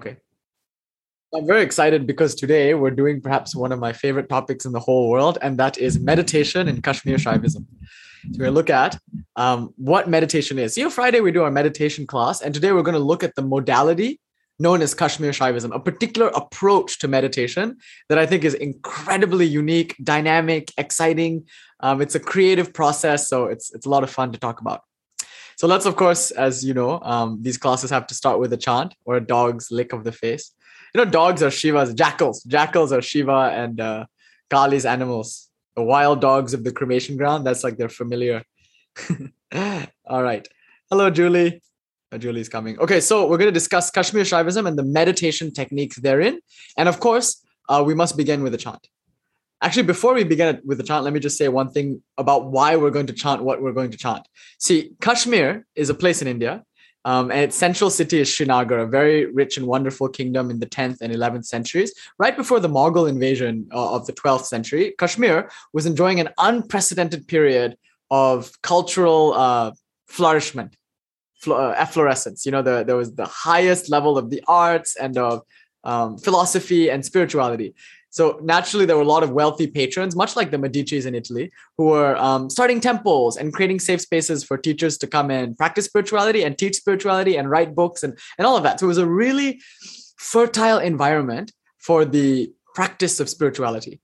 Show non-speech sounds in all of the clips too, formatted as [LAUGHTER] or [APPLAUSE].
Okay. I'm very excited because today we're doing perhaps one of my favorite topics in the whole world, and that is meditation in Kashmir Shaivism. So we're going to look at um, what meditation is. You know, Friday we do our meditation class, and today we're going to look at the modality known as Kashmir Shaivism, a particular approach to meditation that I think is incredibly unique, dynamic, exciting. Um, it's a creative process, so it's it's a lot of fun to talk about. So let's, of course, as you know, um, these classes have to start with a chant or a dog's lick of the face you know, dogs are Shiva's jackals. Jackals are Shiva and uh, Kali's animals. The wild dogs of the cremation ground. That's like their familiar. [LAUGHS] All right. Hello, Julie. Oh, Julie's coming. Okay, so we're going to discuss Kashmir Shaivism and the meditation techniques therein. And of course, uh, we must begin with a chant. Actually, before we begin with the chant, let me just say one thing about why we're going to chant what we're going to chant. See, Kashmir is a place in India um, and its central city is Srinagar, a very rich and wonderful kingdom in the 10th and 11th centuries. Right before the Mughal invasion uh, of the 12th century, Kashmir was enjoying an unprecedented period of cultural uh, flourishment, fl- uh, efflorescence. You know, the, there was the highest level of the arts and of um, philosophy and spirituality. So naturally, there were a lot of wealthy patrons, much like the Medicis in Italy, who were um, starting temples and creating safe spaces for teachers to come in, practice spirituality and teach spirituality and write books and, and all of that. So it was a really fertile environment for the practice of spirituality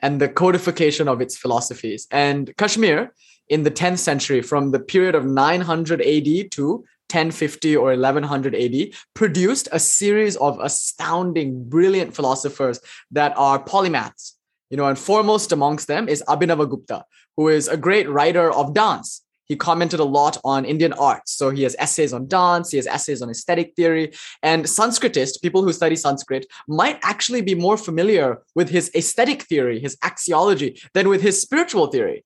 and the codification of its philosophies. And Kashmir in the 10th century, from the period of 900 AD to 1050 or 1100 AD, produced a series of astounding, brilliant philosophers that are polymaths. You know, and foremost amongst them is Abhinavagupta, who is a great writer of dance. He commented a lot on Indian arts. So he has essays on dance, he has essays on aesthetic theory. And Sanskritist, people who study Sanskrit, might actually be more familiar with his aesthetic theory, his axiology, than with his spiritual theory.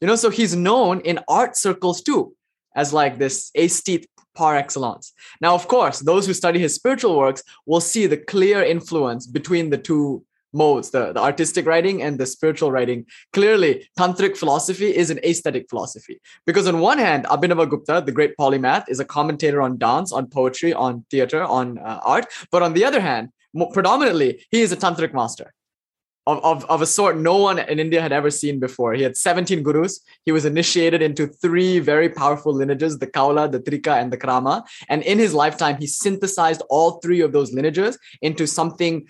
You know, so he's known in art circles too as like this aesthete par excellence. Now, of course, those who study his spiritual works will see the clear influence between the two modes, the, the artistic writing and the spiritual writing. Clearly, tantric philosophy is an aesthetic philosophy. Because on one hand, Abhinavagupta, the great polymath, is a commentator on dance, on poetry, on theater, on uh, art. But on the other hand, predominantly, he is a tantric master of, of, of a sort no one in India had ever seen before. He had 17 gurus. He was initiated into three very powerful lineages the Kaula, the Trika, and the Krama. And in his lifetime, he synthesized all three of those lineages into something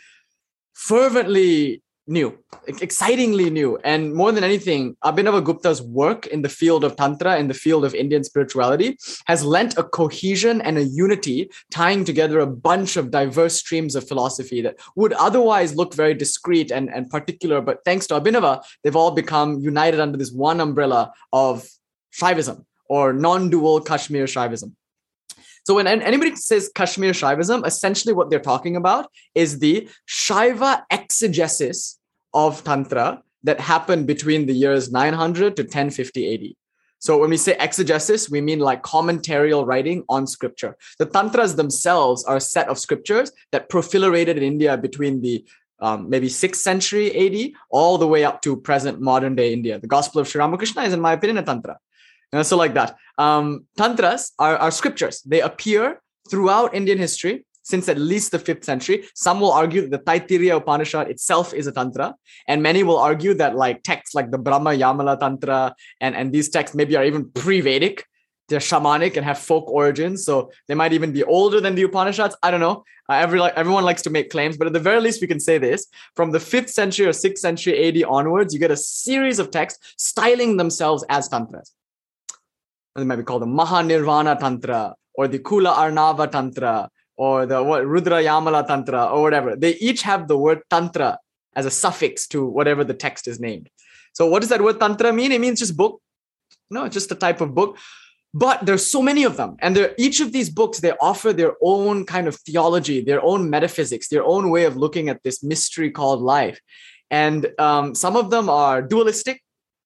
fervently new, excitingly new. And more than anything, Abhinava Gupta's work in the field of Tantra, in the field of Indian spirituality, has lent a cohesion and a unity, tying together a bunch of diverse streams of philosophy that would otherwise look very discrete and, and particular. But thanks to Abhinava, they've all become united under this one umbrella of Shaivism or non dual Kashmir Shaivism. So when anybody says Kashmir Shaivism, essentially what they're talking about is the Shaiva exegesis of Tantra that happened between the years 900 to 1050 AD. So when we say exegesis, we mean like commentarial writing on scripture. The tantras themselves are a set of scriptures that proliferated in India between the um, maybe 6th century AD all the way up to present modern day India. The Gospel of Sri Ramakrishna is, in my opinion, a tantra. And so like that. Um, tantras are, are scriptures. They appear throughout Indian history since at least the fifth century. Some will argue that the Taittiriya Upanishad itself is a tantra, and many will argue that like texts like the Brahma Yamala Tantra and, and these texts maybe are even pre-Vedic. They're shamanic and have folk origins, so they might even be older than the Upanishads. I don't know. Uh, every everyone likes to make claims, but at the very least, we can say this: from the fifth century or sixth century AD onwards, you get a series of texts styling themselves as tantras. And they might be called the Mahanirvana Tantra or the Kula Arnava Tantra or the what Rudra Yamala Tantra or whatever. They each have the word Tantra as a suffix to whatever the text is named. So what does that word Tantra mean? It means just book. No, it's just a type of book. But there's so many of them. And each of these books, they offer their own kind of theology, their own metaphysics, their own way of looking at this mystery called life. And um, some of them are dualistic,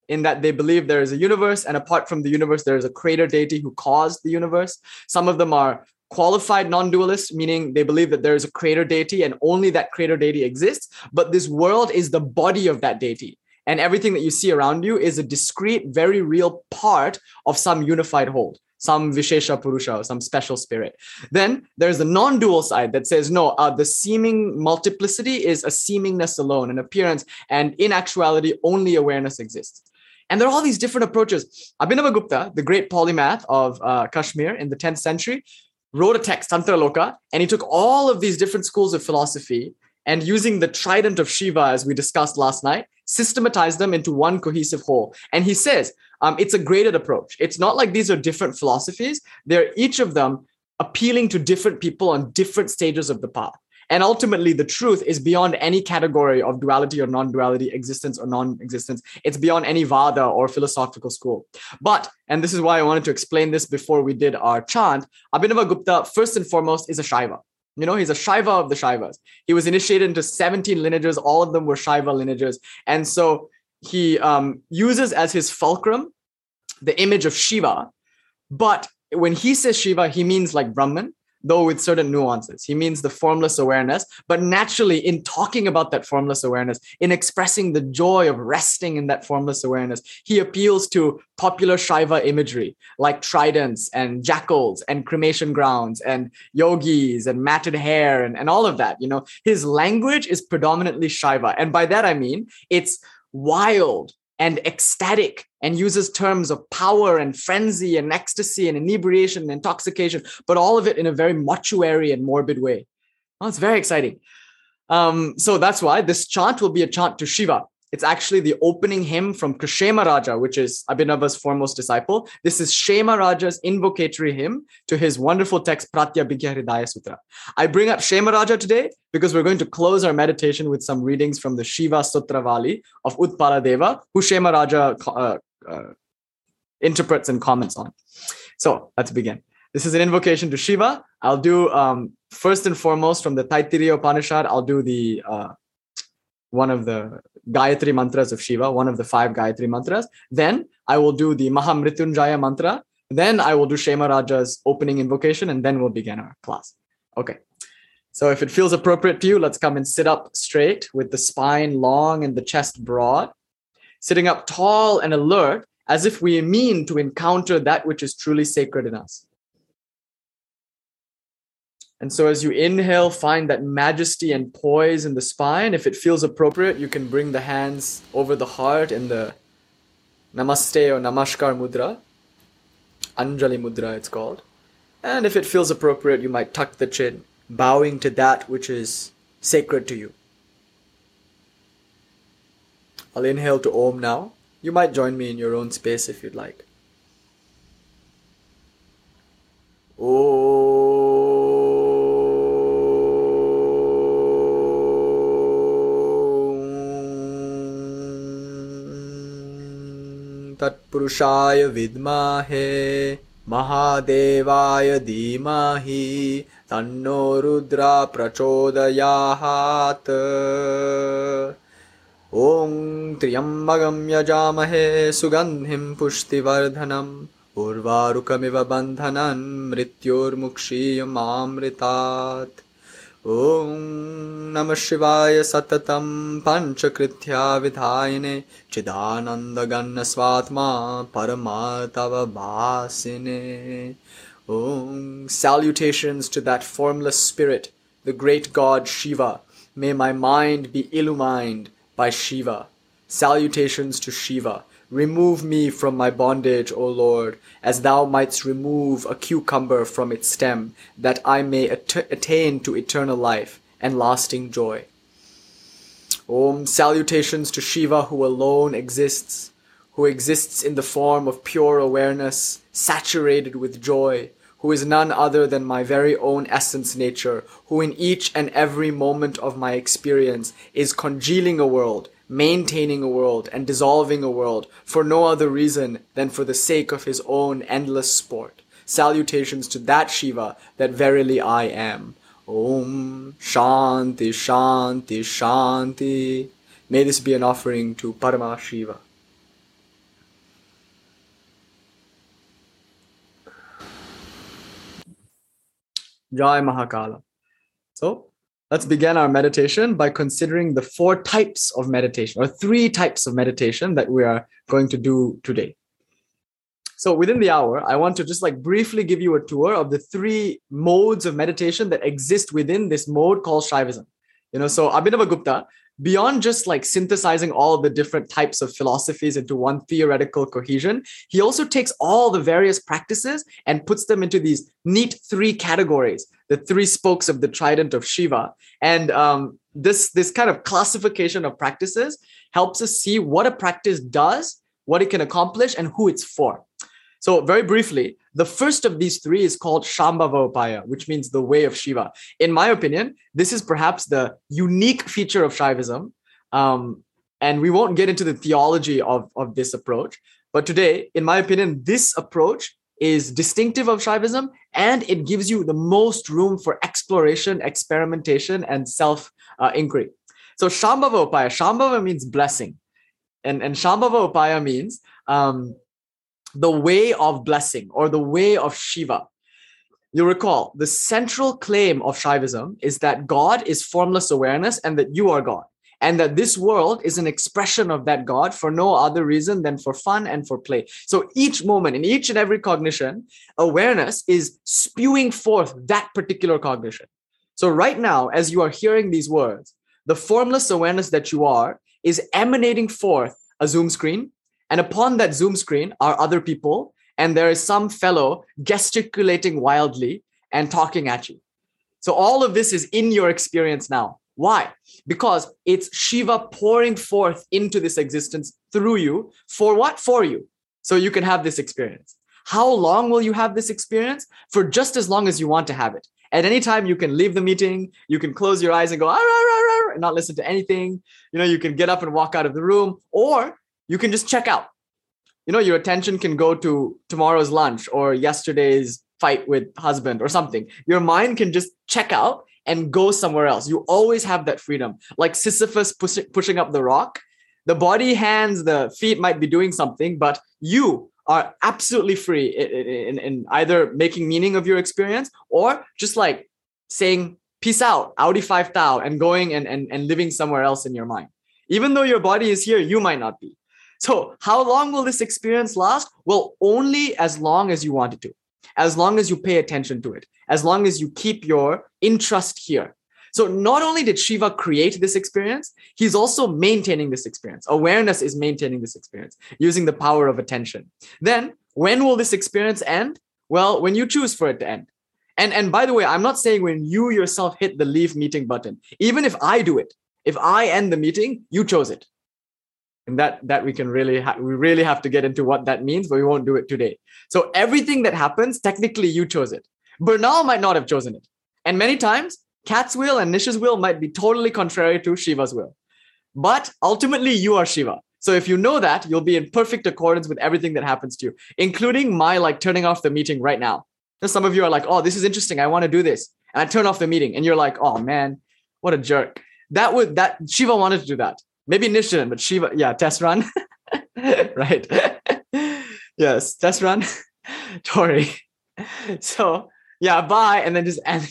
in that they believe there is a universe, and apart from the universe, there is a creator deity who caused the universe. Some of them are qualified non-dualist meaning they believe that there is a creator deity and only that creator deity exists but this world is the body of that deity and everything that you see around you is a discrete very real part of some unified whole some Vishesha Purusha, or some special spirit. Then there's the non dual side that says, no, uh, the seeming multiplicity is a seemingness alone, an appearance, and in actuality, only awareness exists. And there are all these different approaches. Abhinavagupta, the great polymath of uh, Kashmir in the 10th century, wrote a text, Tantra Loka, and he took all of these different schools of philosophy and using the trident of Shiva, as we discussed last night, systematized them into one cohesive whole. And he says um, it's a graded approach. It's not like these are different philosophies, they're each of them appealing to different people on different stages of the path. And ultimately, the truth is beyond any category of duality or non duality, existence or non existence. It's beyond any Vada or philosophical school. But, and this is why I wanted to explain this before we did our chant, Abhinava Gupta, first and foremost, is a Shaiva. You know, he's a Shaiva of the Shaivas. He was initiated into 17 lineages. All of them were Shaiva lineages. And so he um, uses as his fulcrum the image of Shiva. But when he says Shiva, he means like Brahman though with certain nuances. He means the formless awareness, but naturally, in talking about that formless awareness, in expressing the joy of resting in that formless awareness, he appeals to popular Shaiva imagery like tridents and jackals and cremation grounds and yogis and matted hair and, and all of that. You know, his language is predominantly Shaiva. And by that, I mean it's wild and ecstatic and uses terms of power and frenzy and ecstasy and inebriation and intoxication, but all of it in a very mortuary and morbid way. Oh, it's very exciting. Um, so that's why this chant will be a chant to Shiva. It's actually the opening hymn from Kshema Raja, which is Abhinava's foremost disciple. This is Kshema Raja's invocatory hymn to his wonderful text Pratyabhigya Hridaya Sutra. I bring up Kshema Raja today because we're going to close our meditation with some readings from the Shiva Stotravali of Utpala Deva, who Shema Raja uh, uh, interprets and comments on. So let's begin. This is an invocation to Shiva. I'll do um, first and foremost from the Taittiriya Upanishad, I'll do the uh, one of the Gayatri mantras of Shiva, one of the five Gayatri mantras. Then I will do the Mahamrityunjaya mantra. Then I will do Kshema Raja's opening invocation, and then we'll begin our class. Okay. So if it feels appropriate to you, let's come and sit up straight with the spine long and the chest broad, sitting up tall and alert as if we mean to encounter that which is truly sacred in us. And so, as you inhale, find that majesty and poise in the spine. If it feels appropriate, you can bring the hands over the heart in the Namaste or Namaskar Mudra. Anjali Mudra, it's called. And if it feels appropriate, you might tuck the chin, bowing to that which is sacred to you. I'll inhale to Om now. You might join me in your own space if you'd like. Om. तत्पुरुषाय विद्महे महादेवाय धीमहि तन्नो रुद्रा प्रचोदयात् ॐ त्र्यम्बकं यजामहे सुगन्धिं पुष्टिवर्धनम् उर्वारुकमिव बन्धनं मृत्योर्मुक्षीयमामृतात् ॐ नमः शिवाय सततं पञ्चकृत्या विधायिने चिदानन्दगन्नस्वात्मा परमातवभासिने Om. Salutations to that formless spirit, the great god Shiva. May my mind be illumined by Shiva. Salutations to Shiva. Remove me from my bondage, O Lord, as thou mightst remove a cucumber from its stem, that I may att- attain to eternal life and lasting joy. Om salutations to Shiva who alone exists, who exists in the form of pure awareness, saturated with joy, who is none other than my very own essence nature, who in each and every moment of my experience is congealing a world maintaining a world and dissolving a world for no other reason than for the sake of his own endless sport. Salutations to that Shiva that verily I am. Om Shanti Shanti Shanti. May this be an offering to Parama Shiva. Jai Mahakala. So, Let's begin our meditation by considering the four types of meditation or three types of meditation that we are going to do today. So within the hour, I want to just like briefly give you a tour of the three modes of meditation that exist within this mode called Shaivism. You know, so Abhinavagupta, beyond just like synthesizing all the different types of philosophies into one theoretical cohesion, he also takes all the various practices and puts them into these neat three categories, the three spokes of the trident of Shiva. And um, this, this kind of classification of practices helps us see what a practice does, what it can accomplish, and who it's for. So, very briefly, the first of these three is called Shambhava Upaya, which means the way of Shiva. In my opinion, this is perhaps the unique feature of Shaivism. Um, and we won't get into the theology of, of this approach. But today, in my opinion, this approach is distinctive of Shaivism and it gives you the most room for exploration, experimentation, and self uh, inquiry. So, Shambhava Upaya, Shambhava means blessing. And, and Shambhava Upaya means um, the way of blessing or the way of Shiva. You recall the central claim of Shaivism is that God is formless awareness and that you are God, and that this world is an expression of that God for no other reason than for fun and for play. So each moment, in each and every cognition, awareness is spewing forth that particular cognition. So right now, as you are hearing these words, the formless awareness that you are is emanating forth a Zoom screen, and upon that Zoom screen are other people, and there is some fellow gesticulating wildly and talking at you. So all of this is in your experience now. Why? Because it's Shiva pouring forth into this existence through you. For what? For you. So you can have this experience. How long will you have this experience? For just as long as you want to have it. At any time, you can leave the meeting, you can close your eyes and go, rah, rah, rah, and not listen to anything. You know, you can get up and walk out of the room, or you can just check out. You know, your attention can go to tomorrow's lunch or yesterday's fight with husband or something. Your mind can just check out and go somewhere else. You always have that freedom. Like Sisyphus push, pushing up the rock, the body, hands, the feet might be doing something, but you are absolutely free in, in, in either making meaning of your experience or just like saying peace out, Audi 5 Tau, and going and, and, and living somewhere else in your mind. Even though your body is here, you might not be. So, how long will this experience last? Well, only as long as you want it to, as long as you pay attention to it, as long as you keep your interest here. So, not only did Shiva create this experience, he's also maintaining this experience. Awareness is maintaining this experience using the power of attention. Then, when will this experience end? Well, when you choose for it to end. And, and by the way, I'm not saying when you yourself hit the leave meeting button. Even if I do it, if I end the meeting, you chose it and that that we can really ha- we really have to get into what that means but we won't do it today. So everything that happens technically you chose it. Bernal might not have chosen it. And many times Cat's will and nisha's will might be totally contrary to shiva's will. But ultimately you are shiva. So if you know that you'll be in perfect accordance with everything that happens to you including my like turning off the meeting right now. And some of you are like oh this is interesting. I want to do this. And i turn off the meeting and you're like oh man what a jerk. That would that shiva wanted to do that maybe Nishan, but Shiva, yeah, test run. [LAUGHS] right. yes, test run. [LAUGHS] Tori. So yeah, bye. And then just [LAUGHS] and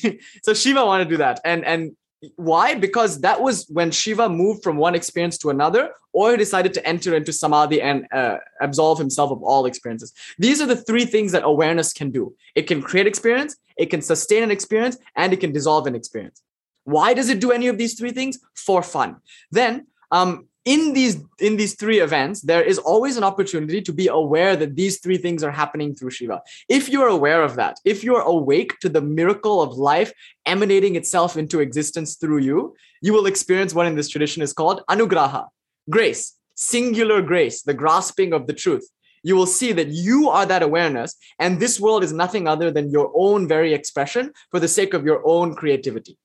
so Shiva wanted to do that. And and why? Because that was when Shiva moved from one experience to another, or he decided to enter into samadhi and uh, absolve himself of all experiences. These are the three things that awareness can do. It can create experience, it can sustain an experience, and it can dissolve an experience. Why does it do any of these three things? For fun. Then um, in these in these three events there is always an opportunity to be aware that these three things are happening through shiva. If you're aware of that if you're awake to the miracle of life emanating itself into existence through you you will experience what in this tradition is called anugraha grace singular grace the grasping of the truth. You will see that you are that awareness and this world is nothing other than your own very expression for the sake of your own creativity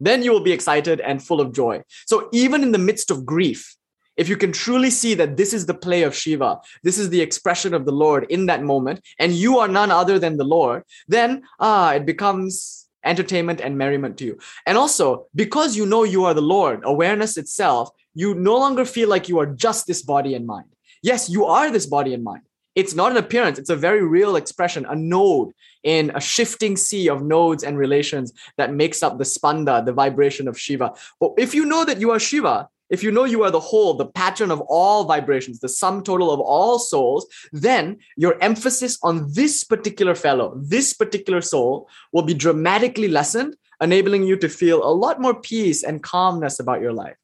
then you will be excited and full of joy. So even in the midst of grief, if you can truly see that this is the play of Shiva, this is the expression of the Lord in that moment, and you are none other than the Lord, then ah, it becomes entertainment and merriment to you. And also, because you know you are the Lord, awareness itself, you no longer feel like you are just this body and mind. Yes, you are this body and mind. It's not an appearance, it's a very real expression, a node in a shifting sea of nodes and relations that makes up the spanda, the vibration of Shiva. But if you know that you are Shiva, if you know you are the whole, the pattern of all vibrations, the sum total of all souls, then your emphasis on this particular fellow, this particular soul will be dramatically lessened, enabling you to feel a lot more peace and calmness about your life,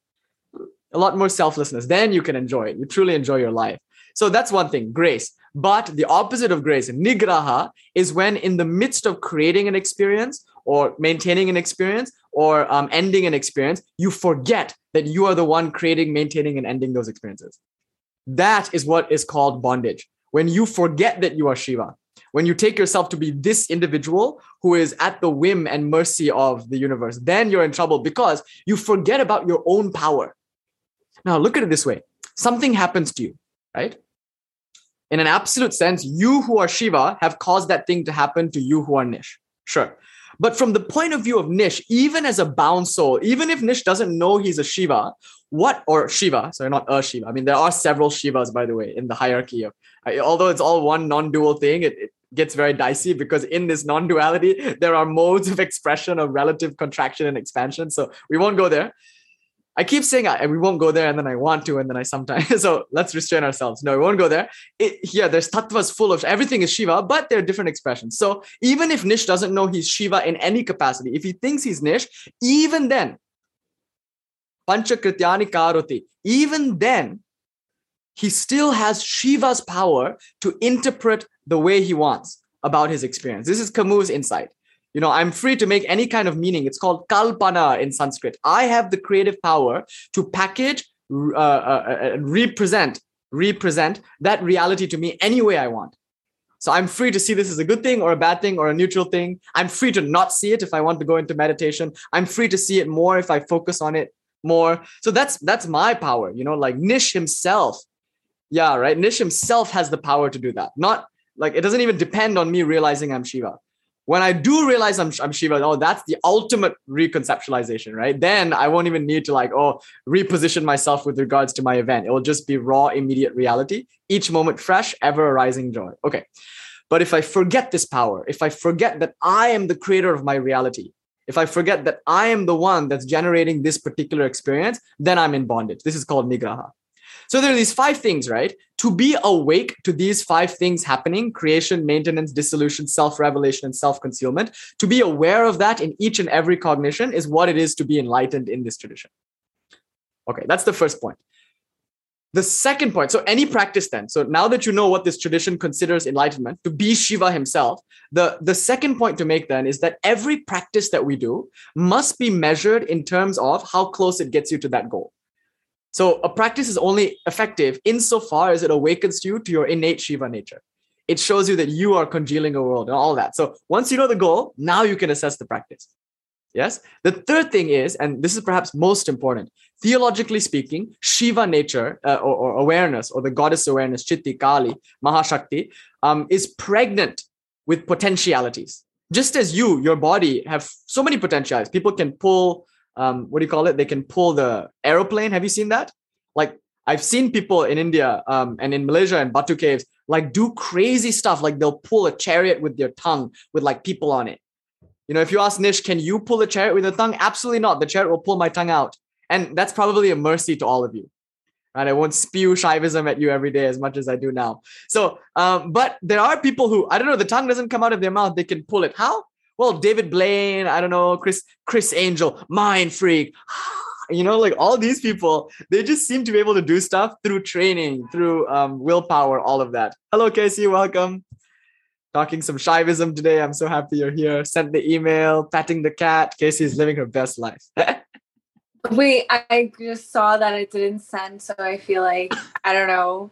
a lot more selflessness. Then you can enjoy it. You truly enjoy your life. So that's one thing, grace. But the opposite of grace, nigraha, is when in the midst of creating an experience or maintaining an experience or um, ending an experience, you forget that you are the one creating, maintaining, and ending those experiences. That is what is called bondage. When you forget that you are Shiva, when you take yourself to be this individual who is at the whim and mercy of the universe, then you're in trouble because you forget about your own power. Now, look at it this way something happens to you, right? In an absolute sense, you who are Shiva have caused that thing to happen to you who are Nish. Sure. But from the point of view of Nish, even as a bound soul, even if Nish doesn't know he's a Shiva, what or Shiva, sorry, not a Shiva. I mean, there are several Shivas, by the way, in the hierarchy of. Although it's all one non-dual thing, it, it gets very dicey because in this non-duality, there are modes of expression of relative contraction and expansion. So we won't go there. I keep saying I, we won't go there, and then I want to, and then I sometimes. [LAUGHS] So let's restrain ourselves. No, we won't go there. It, yeah, there's tattvas full of everything is Shiva, but there are different expressions. So even if Nish doesn't know he's Shiva in any capacity, if he thinks he's Nish, even then, panchakrityani karoti, even then, he still has Shiva's power to interpret the way he wants about his experience. This is Camus' insight you know i'm free to make any kind of meaning. It's called kalpana in sanskrit. I have the creative power to package uh, uh, uh, represent represent that reality to me any way i want. So i'm free to see this as a good thing or a bad thing or a neutral thing. I'm free to not see it if i want to go into meditation. I'm free to see it more if i focus on it more. So that's that's my power you know like nish himself. Yeah right? Nish himself has the power to do that. Not like it doesn't even depend on me realizing i'm shiva when I do realize I'm, I'm Shiva, oh, that's the ultimate reconceptualization, right? Then I won't even need to like, oh, reposition myself with regards to my event. It will just be raw, immediate reality, each moment fresh, ever arising joy. Okay. But if I forget this power, if I forget that I am the creator of my reality, if I forget that I am the one that's generating this particular experience, then I'm in bondage. This is called nigraha. So there are these five things, right? To be awake to these five things happening creation, maintenance, dissolution, self revelation, and self concealment, to be aware of that in each and every cognition is what it is to be enlightened in this tradition. Okay, that's the first point. The second point, so any practice then, so now that you know what this tradition considers enlightenment, to be Shiva himself, the, the second point to make then is that every practice that we do must be measured in terms of how close it gets you to that goal. So a practice is only effective insofar as it awakens you to your innate Shiva nature. It shows you that you are congealing a world and all that. So once you know the goal, now you can assess the practice. Yes. The third thing is, and this is perhaps most important, theologically speaking, Shiva nature uh, or, or, awareness or the goddess awareness, Chitti, Kali, Mahashakti, um, is pregnant with potentialities. Just as you, your body, have so many potentialities. People can pull um, what do you call it? They can pull the aeroplane. Have you seen that? Like I've seen people in India um, and in Malaysia and Batu caves like do crazy stuff. Like they'll pull a chariot with their tongue with like people on it. You know, if you ask Nish, can you pull a chariot with your tongue? Absolutely not. The chariot will pull my tongue out. And that's probably a mercy to all of you. Right? I won't spew Shaivism at you every day as much as I do now. So, um, but there are people who, I don't know, the tongue doesn't come out of their mouth. They can pull it. How? Well, David Blaine, I don't know, Chris, Criss Angel, Mind Freak, [SIGHS] you know, like all these people, they just seem to be able to do stuff through training, through um, willpower, all of that. Hello, Casey, welcome. Talking some Shaivism today. I'm so happy you're here. Sent the email, patting the cat. Casey's living her best life. [LAUGHS] Wait, I just saw that it didn't send, so I feel like I don't know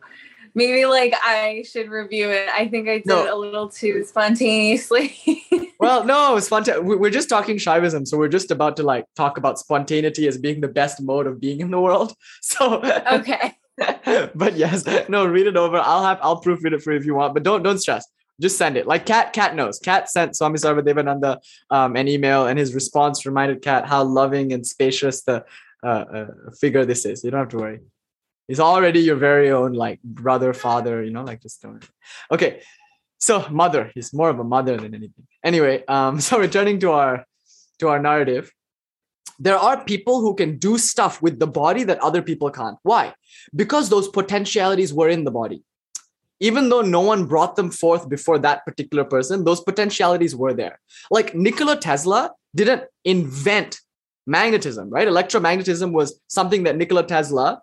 maybe like I should review it. I think I did no. a little too spontaneously. [LAUGHS] well, no, fun. we're just talking Shaivism, so we're just about to like talk about spontaneity as being the best mode of being in the world. [LAUGHS] So okay. [LAUGHS] but yes, no, read it over. I'll have I'll proofread it for you if you want, but don't don't stress. Just send it. Like Cat, Cat knows. Cat sent Swami Sarvadevananda um, an email, and his response reminded Cat how loving and spacious the uh, uh, figure this is. You don't have to worry. He's already your very own like brother, father, you know, like just don't. Okay. So mother, he's more of a mother than anything. Anyway, um, [LAUGHS] so returning to our to our narrative, there are people who can do stuff with the body that other people can't. Why? Because those potentialities were in the body. Even though no one brought them forth before that particular person, those potentialities were there. Like Nikola Tesla didn't invent magnetism, right? Electromagnetism was something that Nikola Tesla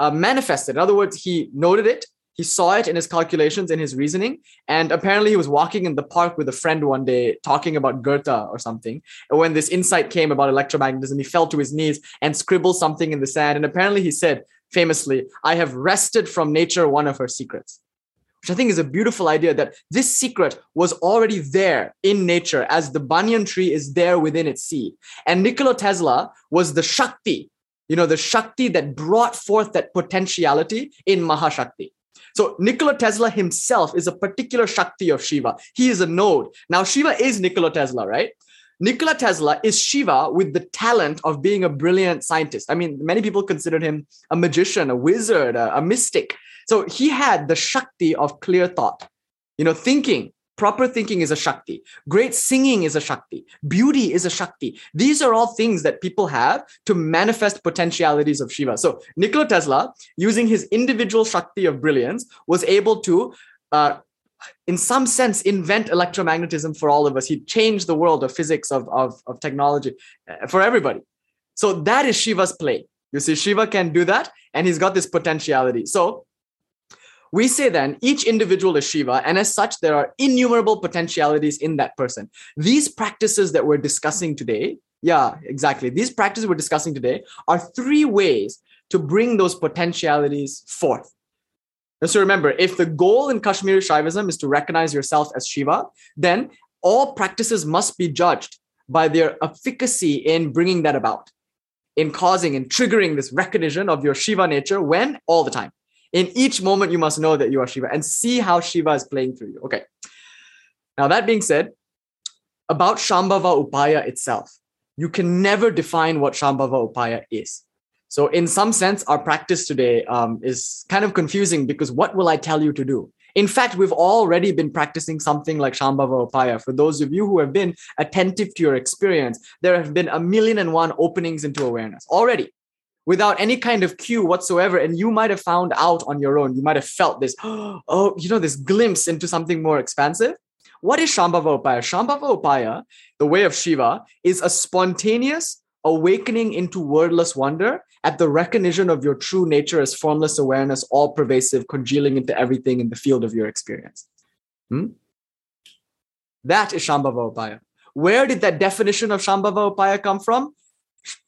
uh, manifested. In other words, he noted it, he saw it in his calculations, in his reasoning, and apparently he was walking in the park with a friend one day talking about Goethe or something. And when this insight came about electromagnetism, he fell to his knees and scribbled something in the sand. And apparently he said, famously, I have wrested from nature one of her secrets which I think is a beautiful idea that this secret was already there in nature as the banyan tree is there within its seed. And Nikola Tesla was the Shakti, you know, the Shakti that brought forth that potentiality in Mahashakti. So Nikola Tesla himself is a particular Shakti of Shiva. He is a node. Now, Shiva is Nikola Tesla, right? Nikola Tesla is Shiva with the talent of being a brilliant scientist. I mean, many people considered him a magician, a wizard, a, a mystic. So he had the Shakti of clear thought. You know, thinking, proper thinking is a Shakti. Great singing is a Shakti. Beauty is a Shakti. These are all things that people have to manifest potentialities of Shiva. So Nikola Tesla, using his individual Shakti of brilliance, was able to uh, in some sense invent electromagnetism for all of us he changed the world of physics of, of, of technology uh, for everybody so that is shiva's play you see shiva can do that and he's got this potentiality so we say then each individual is Shiva, and as such, there are innumerable potentialities in that person. These practices that we're discussing today, yeah, exactly. These practices we're discussing today are three ways to bring those potentialities forth. And So remember, if the goal in Kashmiri Shaivism is to recognize yourself as Shiva, then all practices must be judged by their efficacy in bringing that about, in causing and triggering this recognition of your Shiva nature when all the time in each moment you must know that you are shiva and see how shiva is playing through you. Okay. Now that being said about shambhava upaya itself you can never define what shambhava upaya is. So in some sense our practice today um, is kind of confusing because what will i tell you to do? In fact, we've already been practicing something like Shambhava Upaya. For those of you who have been attentive to your experience, there have been a million and one openings into awareness already without any kind of cue whatsoever. And you might have found out on your own. You might have felt this, [GASPS] oh, you know, this glimpse into something more expansive. What is Shambhava Upaya? Shambhava Upaya, the way of Shiva, is a spontaneous awakening into wordless wonder at the recognition of your true nature as formless awareness, all pervasive, congealing into everything in the field of your experience. Hmm? That is Shambhava Upaya. Where did that definition of Shambhava Upaya come from?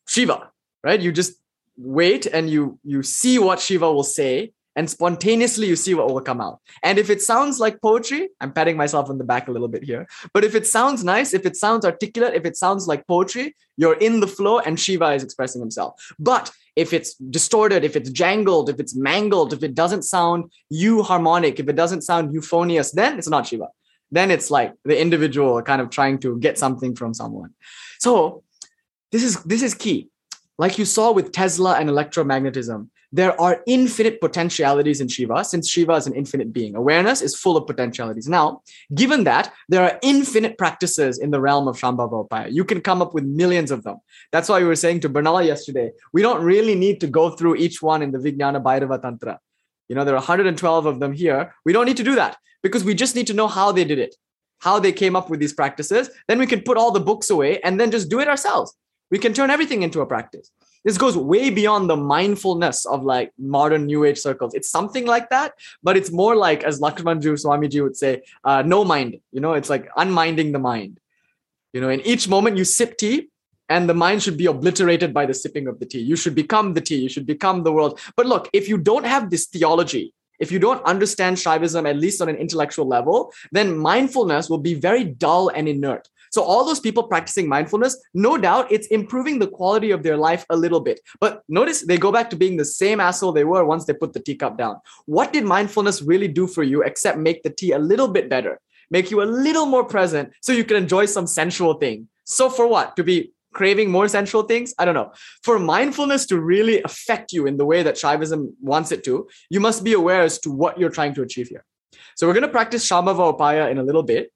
Shiva, right? You just wait and you you see what shiva will say and spontaneously you see what will come out. And if it sounds like poetry i'm patting myself on the back a little bit here but if it sounds nice if it sounds articulate if it sounds like poetry you're in the flow and shiva is expressing himself. But if it's distorted if it's jangled if it's mangled if it doesn't sound euharmonic if it doesn't sound euphonious then it's not shiva. Then it's like the individual kind of trying to get something from someone. So this is this is key like you saw with Tesla and electromagnetism, there are infinite potentialities in Shiva since Shiva is an infinite being. Awareness is full of potentialities. Now, given that, there are infinite practices in the realm of Shambhava Upaya. You can come up with millions of them. That's why we were saying to Bernal yesterday, we don't really need to go through each one in the Vijnana Bhairava Tantra. You know, there are 112 of them here. We don't need to do that because we just need to know how they did it, how they came up with these practices. Then we can put all the books away and then just do it ourselves we can turn everything into a practice. This goes way beyond the mindfulness of like modern new age circles. It's something like that but it's more like as Lakshmanjoo swamiji would say uh, no mind you know? It's like unminding the mind. You know in each moment you sip tea and the mind should be obliterated by the sipping of the tea. You should become the tea you should become the world. But look if you don't have this theology if you don't understand Shaivism, at least on an intellectual level, then mindfulness will be very dull and inert. So all those people practicing mindfulness, no doubt it's improving the quality of their life a little bit. But notice they go back to being the same asshole they were once they put the teacup down. What did mindfulness really do for you except make the tea a little bit better? Make you a little more present so you can enjoy some sensual thing. So for what? To be craving more sensual things? I don't know. For mindfulness to really affect you in the way that Shaivism wants it to, you must be aware as to what you're trying to achieve here. So we're going to practice Shambhava Upaya in a little bit.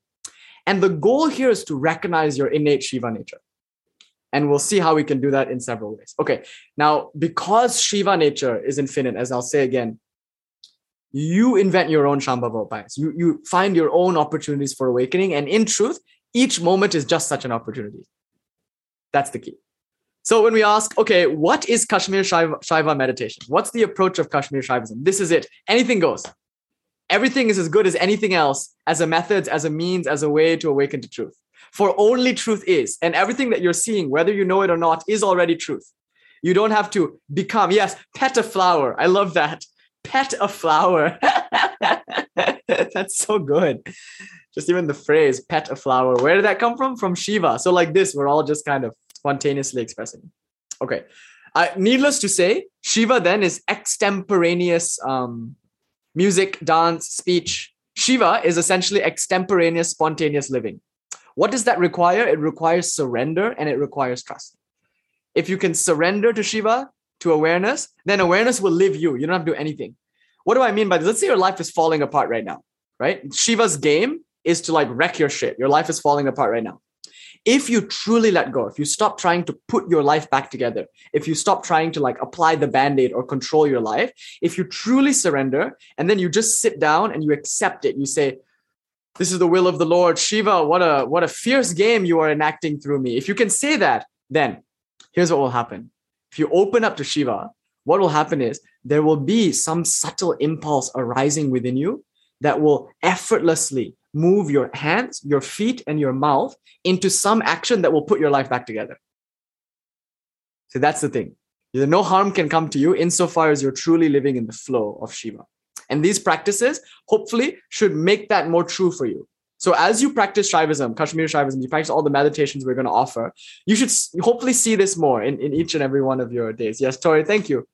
And the goal here is to recognize your innate Shiva nature. And we'll see how we can do that in several ways. Okay. Now, because Shiva nature is infinite, as I'll say again, you invent your own Shambhava upayas. You, you find your own opportunities for awakening. And in truth, each moment is just such an opportunity. That's the key. So when we ask, okay, what is Kashmir Shaiva, Shaiva meditation? What's the approach of Kashmir Shaivism? This is it. Anything goes. Everything is as good as anything else as a method, as a means, as a way to awaken to truth. For only truth is, and everything that you're seeing, whether you know it or not, is already truth. You don't have to become, yes, pet a flower. I love that. Pet a flower. [LAUGHS] That's so good. Just even the phrase pet a flower. Where did that come from? From Shiva. So, like this, we're all just kind of spontaneously expressing. Okay. Uh, needless to say, Shiva then is extemporaneous um, music, dance, speech. Shiva is essentially extemporaneous, spontaneous living. What does that require? It requires surrender and it requires trust. If you can surrender to Shiva, to awareness, then awareness will live you. You don't have to do anything. What do I mean by this? Let's say your life is falling apart right now, right? Shiva's game is to like wreck your shit. Your life is falling apart right now if you truly let go, if you stop trying to put your life back together, if you stop trying to like apply the band aid or control your life, if you truly surrender and then you just sit down and you accept it, you say, this is the will of the Lord. Shiva, what a what a fierce game you are enacting through me. If you can say that, then here's what will happen. If you open up to Shiva, what will happen is there will be some subtle impulse arising within you that will effortlessly move your hands, your feet, and your mouth into some action that will put your life back together. So that's the thing. No harm can come to you insofar as you're truly living in the flow of Shiva. And these practices, hopefully, should make that more true for you. So as you practice Shaivism, Kashmir Shaivism, you practice all the meditations we're going to offer, you should hopefully see this more in, in each and every one of your days. Yes, Tori, thank you.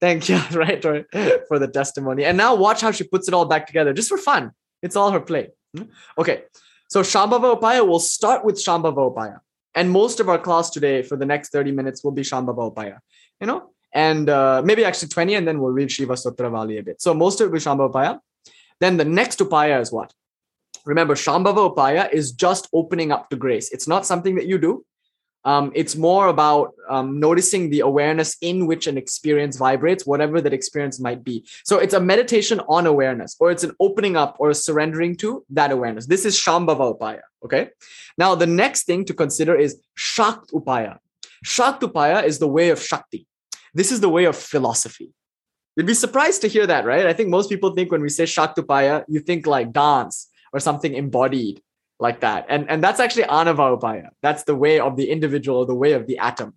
Thank you, [LAUGHS] right, Tori, for the testimony. And now watch how she puts it all back together just for fun. It's all her play. Hmm? Okay, so Shambhava Upaya, we'll start with Shambhava Upaya. And most of our class today for the next 30 minutes will be Shambhava Upaya, you know, and uh, maybe actually 20, and then we'll read Shiva Stotravali a bit. So most of it will be Shambhava Upaya. Then the next Upaya is what? Remember, Shambhava Upaya is just opening up to grace. It's not something that you do. Um, it's more about um, noticing the awareness in which an experience vibrates, whatever that experience might be. So it's a meditation on awareness, or it's an opening up or a surrendering to that awareness. This is Shambhava Upaya. Okay. Now, the next thing to consider is Shakt Upaya. Shakt Upaya is the way of Shakti. This is the way of philosophy. You'd be surprised to hear that, right? I think most people think when we say Shaktupaya, you think like dance or something embodied like that. And, and that's actually Anava Upaya. That's the way of the individual, or the way of the atom.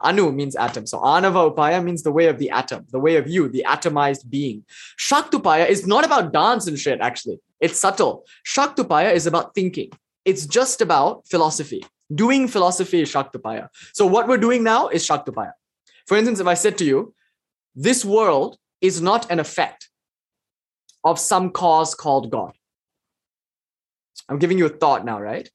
Anu means atom. So Anava Upaya means the way of the atom, the way of you, the atomized being. Shaktupaya is not about dance and shit, actually. It's subtle. Shaktupaya is about thinking. It's just about philosophy. Doing philosophy is Shaktupaya. So what we're doing now is Shaktupaya. For instance, if I said to you, this world is not an effect of some cause called God. I'm giving you a thought now, right?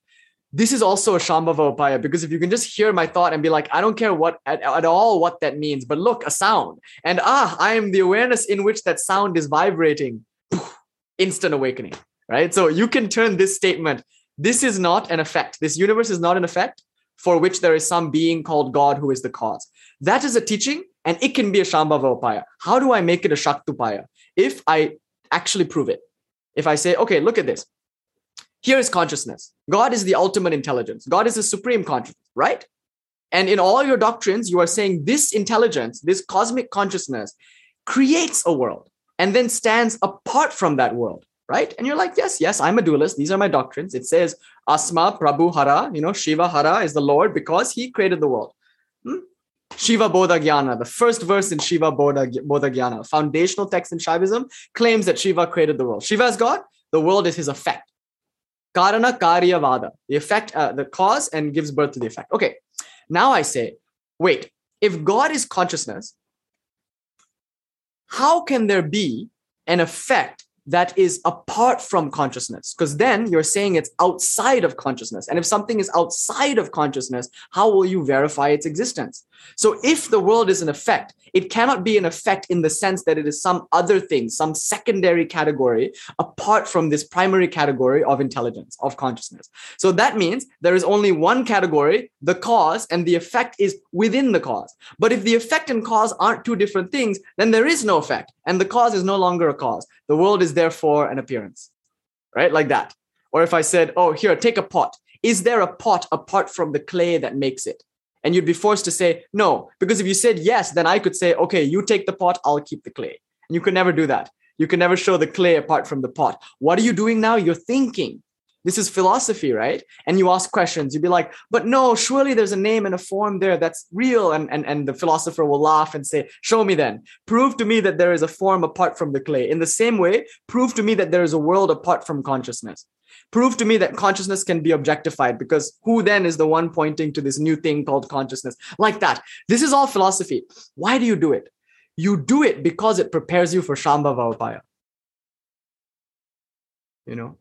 This is also a Shambhava Upaya because if you can just hear my thought and be like, I don't care what at, at all what that means, but look, a sound. And ah, I am the awareness in which that sound is vibrating. Instant awakening, right? So you can turn this statement, this is not an effect. This universe is not an effect for which there is some being called God who is the cause. That is a teaching and it can be a Shambhava Upaya. How do I make it a Shaktupaya? If I actually prove it. If I say, okay, look at this. Here is consciousness. God is the ultimate intelligence. God is the supreme consciousness, right? And in all your doctrines, you are saying this intelligence, this cosmic consciousness creates a world and then stands apart from that world, right? And you're like, yes, yes, I'm a dualist. These are my doctrines. It says Asma Prabhu Hara, you know, Shiva Hara is the Lord because he created the world. Hmm? Shiva Bodha Jnana, the first verse in Shiva Bodha, Bodha Jnana, foundational text in Shaivism, claims that Shiva created the world. Shiva is God, the world is his effect. Karana Karya Vada, the effect, uh, the cause, and gives birth to the effect. Okay, now I say, wait, if God is consciousness, how can there be an effect that is apart from consciousness? Because then you're saying it's outside of consciousness. And if something is outside of consciousness, how will you verify its existence? So if the world is an effect, it cannot be an effect in the sense that it is some other thing, some secondary category apart from this primary category of intelligence, of consciousness. So that means there is only one category, the cause, and the effect is within the cause. But if the effect and cause aren't two different things, then there is no effect, and the cause is no longer a cause. The world is therefore an appearance, right? Like that. Or if I said, oh, here, take a pot. Is there a pot apart from the clay that makes it? And you'd be forced to say no. Because if you said yes, then I could say, okay, you take the pot, I'll keep the clay. And you could never do that. You can never show the clay apart from the pot. What are you doing now? You're thinking. This is philosophy, right? And you ask questions. You'd be like, but no, surely there's a name and a form there that's real. And, and, and the philosopher will laugh and say, show me then. Prove to me that there is a form apart from the clay. In the same way, prove to me that there is a world apart from consciousness prove to me that consciousness can be objectified because who then is the one pointing to this new thing called consciousness? Like that. This is all philosophy. Why do you do it? You do it because it prepares you for shambhava upaya you know?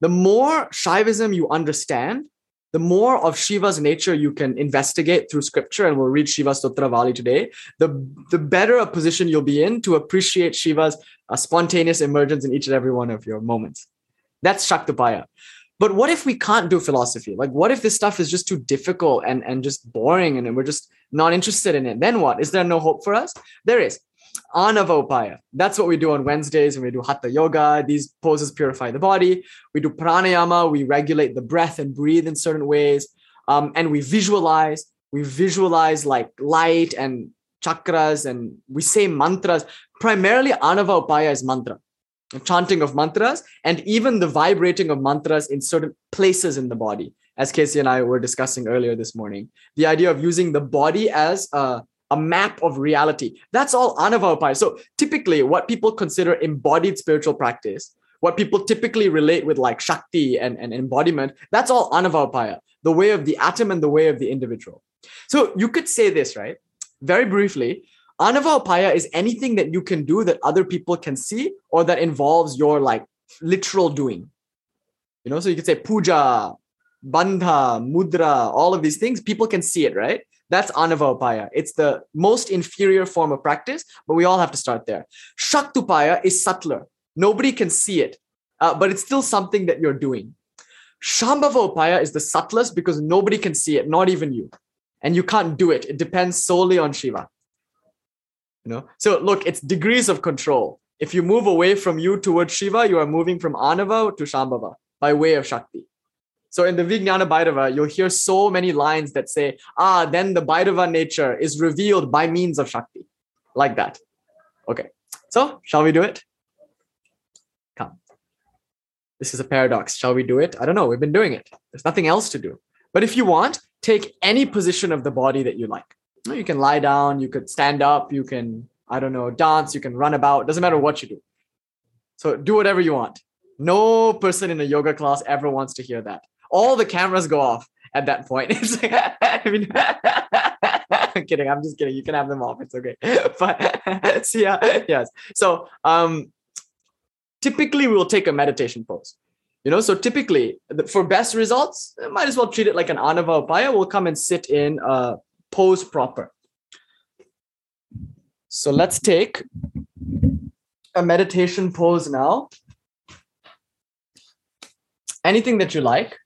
The more shaivism you understand the more of shiva's nature you can investigate through scripture and we'll read shiva Stotravali today the, the better a position you'll be in to appreciate shiva's uh, spontaneous emergence in each and every one of your moments that's Shaktopaya. But what if we can't do philosophy? Like, what if this stuff is just too difficult and, and just boring and we're just not interested in it? Then what? Is there no hope for us? There is. Anavopaya. That's what we do on Wednesdays when we do Hatha Yoga. These poses purify the body. We do pranayama. We regulate the breath and breathe in certain ways. Um, and we visualize. We visualize like light and chakras and we say mantras. Primarily, Anavopaya is mantra chanting of mantras and even the vibrating of mantras in certain places in the body as casey and i were discussing earlier this morning. The idea of using the body as a, a map of reality. That's all anavapaya so typically what people consider embodied spiritual practice what people typically relate with like shakti and, and embodiment that's all anavapaya the way of the atom and the way of the individual. So you could say this right? Very briefly Anavapaya is anything that you can do that other people can see or that involves your like literal doing. You know, so you could say puja, bandha, mudra, all of these things, people can see it, right? That's anavapaya. It's the most inferior form of practice, but we all have to start there. Shaktupaya is subtler. Nobody can see it, uh, but it's still something that you're doing. Shambhava is the subtlest because nobody can see it, not even you. And you can't do it. It depends solely on Shiva you know? So look it's degrees of control. If you move away from you towards shiva you are moving from anava to shambhava by way of shakti. So in the vijnana bhairava you'll hear so many lines that say ah then the bhairava nature is revealed by means of shakti. Like that. Okay. So shall we do it? Come. This is a paradox. Shall we do it? I don't know. We've been doing it. There's nothing else to do. But if you want take any position of the body that you like you can lie down, you could stand up, you can, I don't know, dance, you can run about. Doesn't matter what you do. So do whatever you want. No person in a yoga class ever wants to hear that. All the cameras go off at that point. [LAUGHS] It's like, [LAUGHS] I mean, [LAUGHS] I'm kidding. I'm just kidding. You can have them off. It's okay. But so yeah, yes. So um, typically we'll take a meditation pose. You know, so typically for best results, might as well treat it like an anava upaya. We'll come and sit in a pose proper. So let's take a meditation pose now. Anything that you like.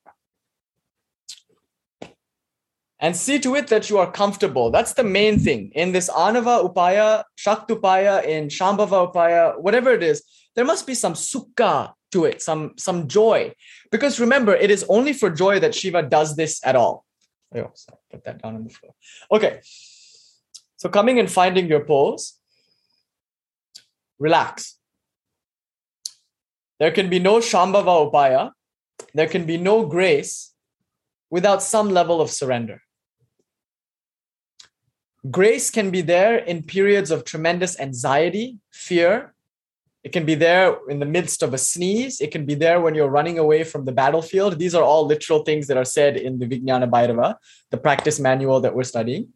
And see to it that you are comfortable. That's the main thing. In this Anava Upaya, Shaktupaya, in Shambhava Upaya, whatever it is, there must be some sukha to it, some, some joy. Because remember, it is only for joy that Shiva does this at all. Oh, so put that down on the floor. Okay. So coming and finding your pose, relax. There can be no Shambhava Upaya, there can be no grace without some level of surrender. Grace can be there in periods of tremendous anxiety, fear, it can be there in the midst of a sneeze. It can be there when you're running away from the battlefield. These are all literal things that are said in the Vijnana Bhairava, the practice manual that we're studying.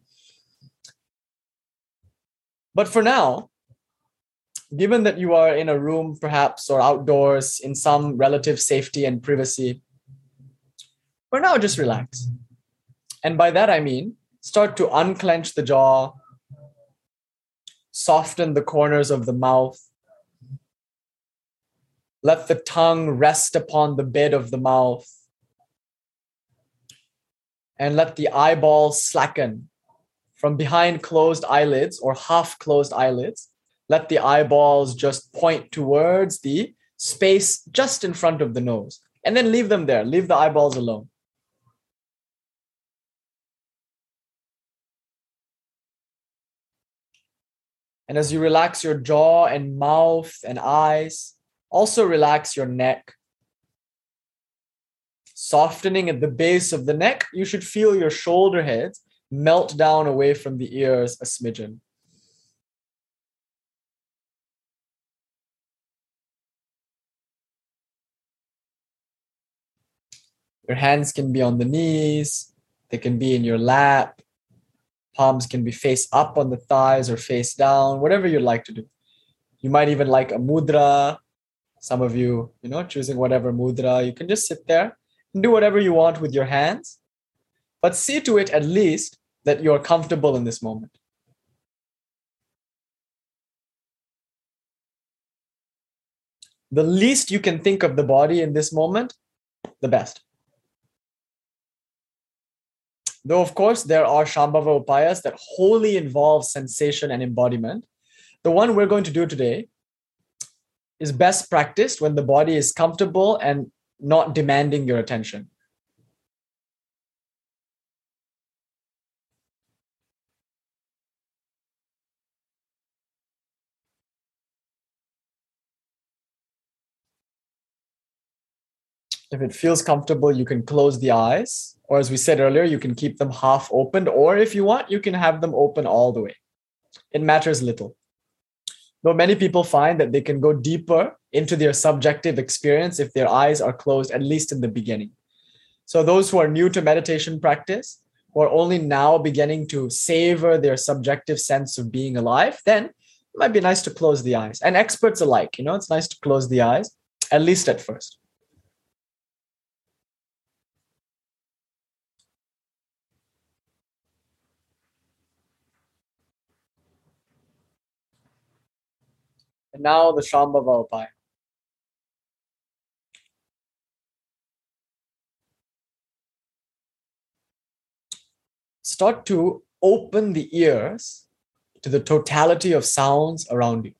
But for now, given that you are in a room perhaps or outdoors in some relative safety and privacy, for now, just relax. And by that, I mean start to unclench the jaw, soften the corners of the mouth. Let the tongue rest upon the bed of the mouth. And let the eyeballs slacken from behind closed eyelids or half closed eyelids. Let the eyeballs just point towards the space just in front of the nose. And then leave them there, leave the eyeballs alone. And as you relax your jaw and mouth and eyes, also relax your neck. Softening at the base of the neck, you should feel your shoulder heads melt down away from the ears a smidgen. Your hands can be on the knees, they can be in your lap, palms can be face up on the thighs or face down, whatever you'd like to do. You might even like a mudra. Some of you, you know, choosing whatever mudra. You can just sit there and do whatever you want with your hands, but see to it at least that you're comfortable in this moment. The least you can think of the body in this moment, the best. Though, of course, there are Shambhava Upayas that wholly involve sensation and embodiment. The one we're going to do today is best practiced when the body is comfortable and not demanding your attention. If it feels comfortable, you can close the eyes or as we said earlier, you can keep them half opened, or if you want, you can have them open all the way. It matters little. Though many people find that they can go deeper into their subjective experience if their eyes are closed, at least in the beginning. So, those who are new to meditation practice, who are only now beginning to savor their subjective sense of being alive, then it might be nice to close the eyes. And experts alike, you know, it's nice to close the eyes, at least at first. And now the Shambhava Upaya. Start to open the ears to the totality of sounds around you.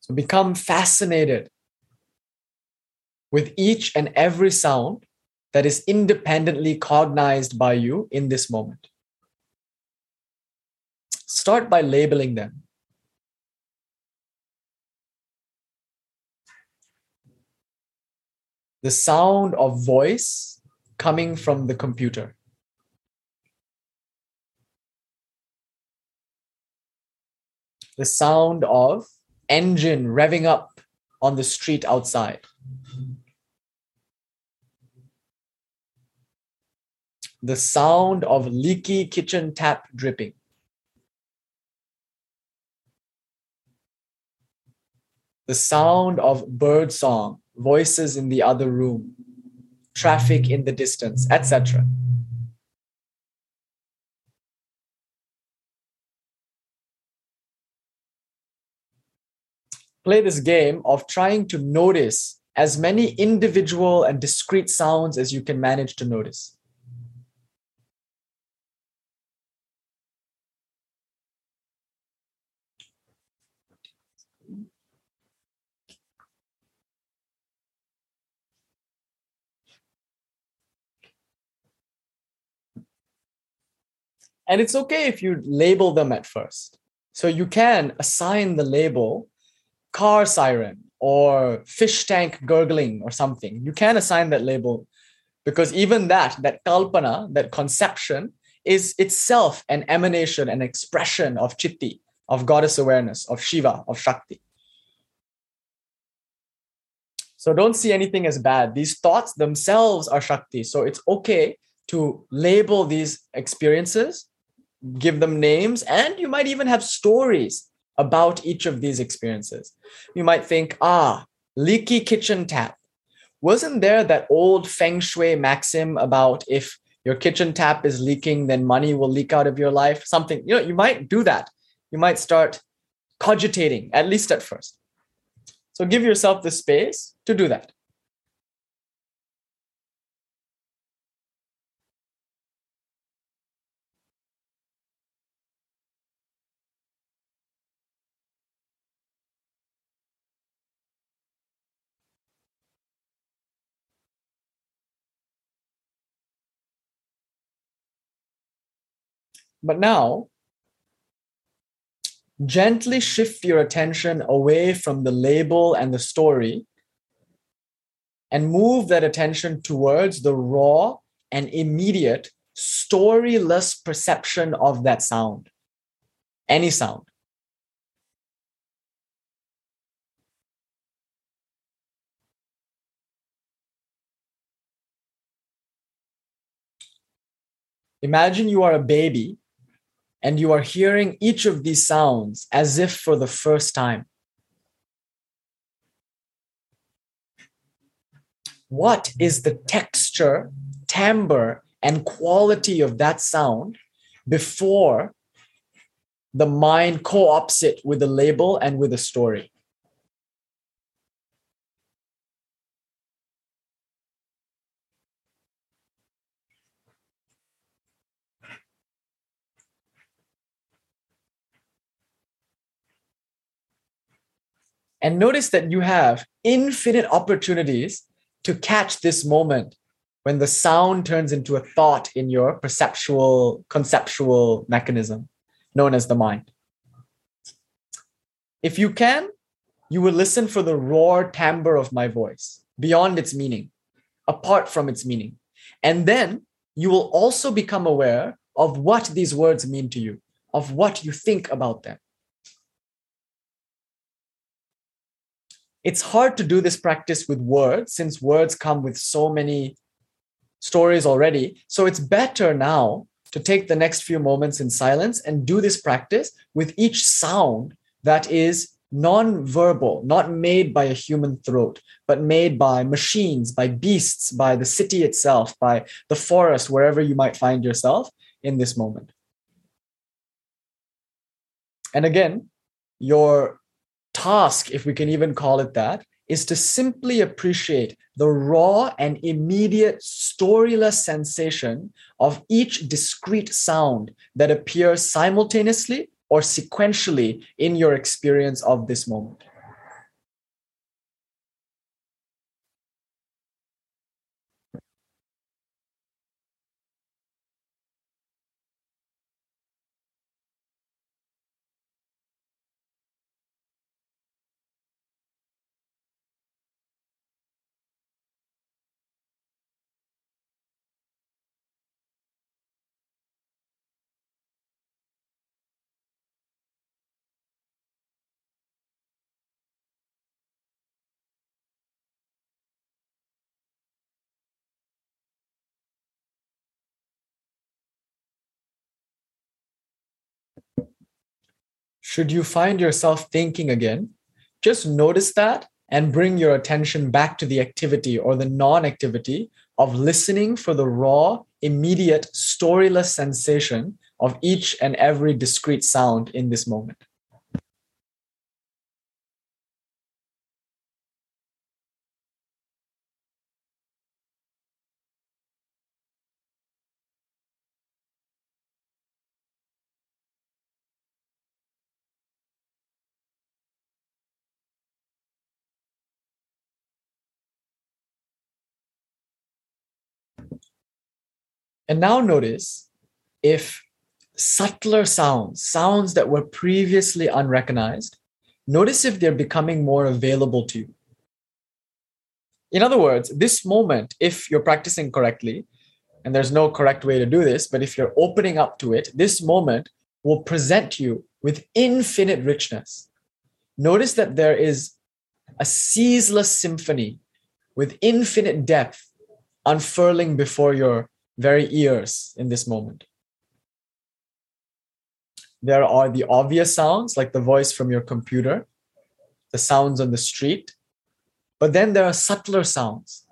So become fascinated with each and every sound that is independently cognized by you in this moment. Start by labeling them. The sound of voice coming from the computer. The sound of engine revving up on the street outside. The sound of leaky kitchen tap dripping. The sound of bird song, voices in the other room, traffic in the distance, etc. Play this game of trying to notice as many individual and discrete sounds as you can manage to notice. And it's okay if you label them at first. So you can assign the label car siren or fish tank gurgling or something. You can assign that label because even that, that kalpana, that conception, is itself an emanation, an expression of chitti, of goddess awareness, of Shiva, of Shakti. So don't see anything as bad. These thoughts themselves are Shakti. So it's okay to label these experiences give them names, and you might even have stories about each of these experiences. You might think, ah, leaky kitchen tap. Wasn't there that old feng shui maxim about if your kitchen tap is leaking, then money will leak out of your life? Something, you know, you might do that. You might start cogitating, at least at first. So give yourself the space to do that. But now, gently shift your attention away from the label and the story and move that attention towards the raw and immediate storyless perception of that sound, any sound. Imagine you are a baby and you are hearing each of these sounds as if for the first time. What is the texture, timbre, and quality of that sound before the mind co opts it with a label and with a story? And notice that you have infinite opportunities to catch this moment when the sound turns into a thought in your perceptual, conceptual mechanism known as the mind. If you can, you will listen for the roar timbre of my voice beyond its meaning, apart from its meaning. And then you will also become aware of what these words mean to you, of what you think about them. It's hard to do this practice with words since words come with so many stories already. So it's better now to take the next few moments in silence and do this practice with each sound that is non-verbal, not made by a human throat, but made by machines, by beasts, by the city itself, by the forest, wherever you might find yourself in this moment. And again, your task, if we can even call it that, is to simply appreciate the raw and immediate storyless sensation of each discrete sound that appears simultaneously or sequentially in your experience of this moment. Should you find yourself thinking again, just notice that and bring your attention back to the activity or the non activity of listening for the raw, immediate, storyless sensation of each and every discrete sound in this moment. And now notice if subtler sounds, sounds that were previously unrecognized, notice if they're becoming more available to you. In other words, this moment, if you're practicing correctly, and there's no correct way to do this, but if you're opening up to it, this moment will present you with infinite richness. Notice that there is a ceaseless symphony with infinite depth unfurling before your very ears in this moment. there are the obvious sounds, like the voice from your computer, the sounds on the street. But then there are subtler sounds,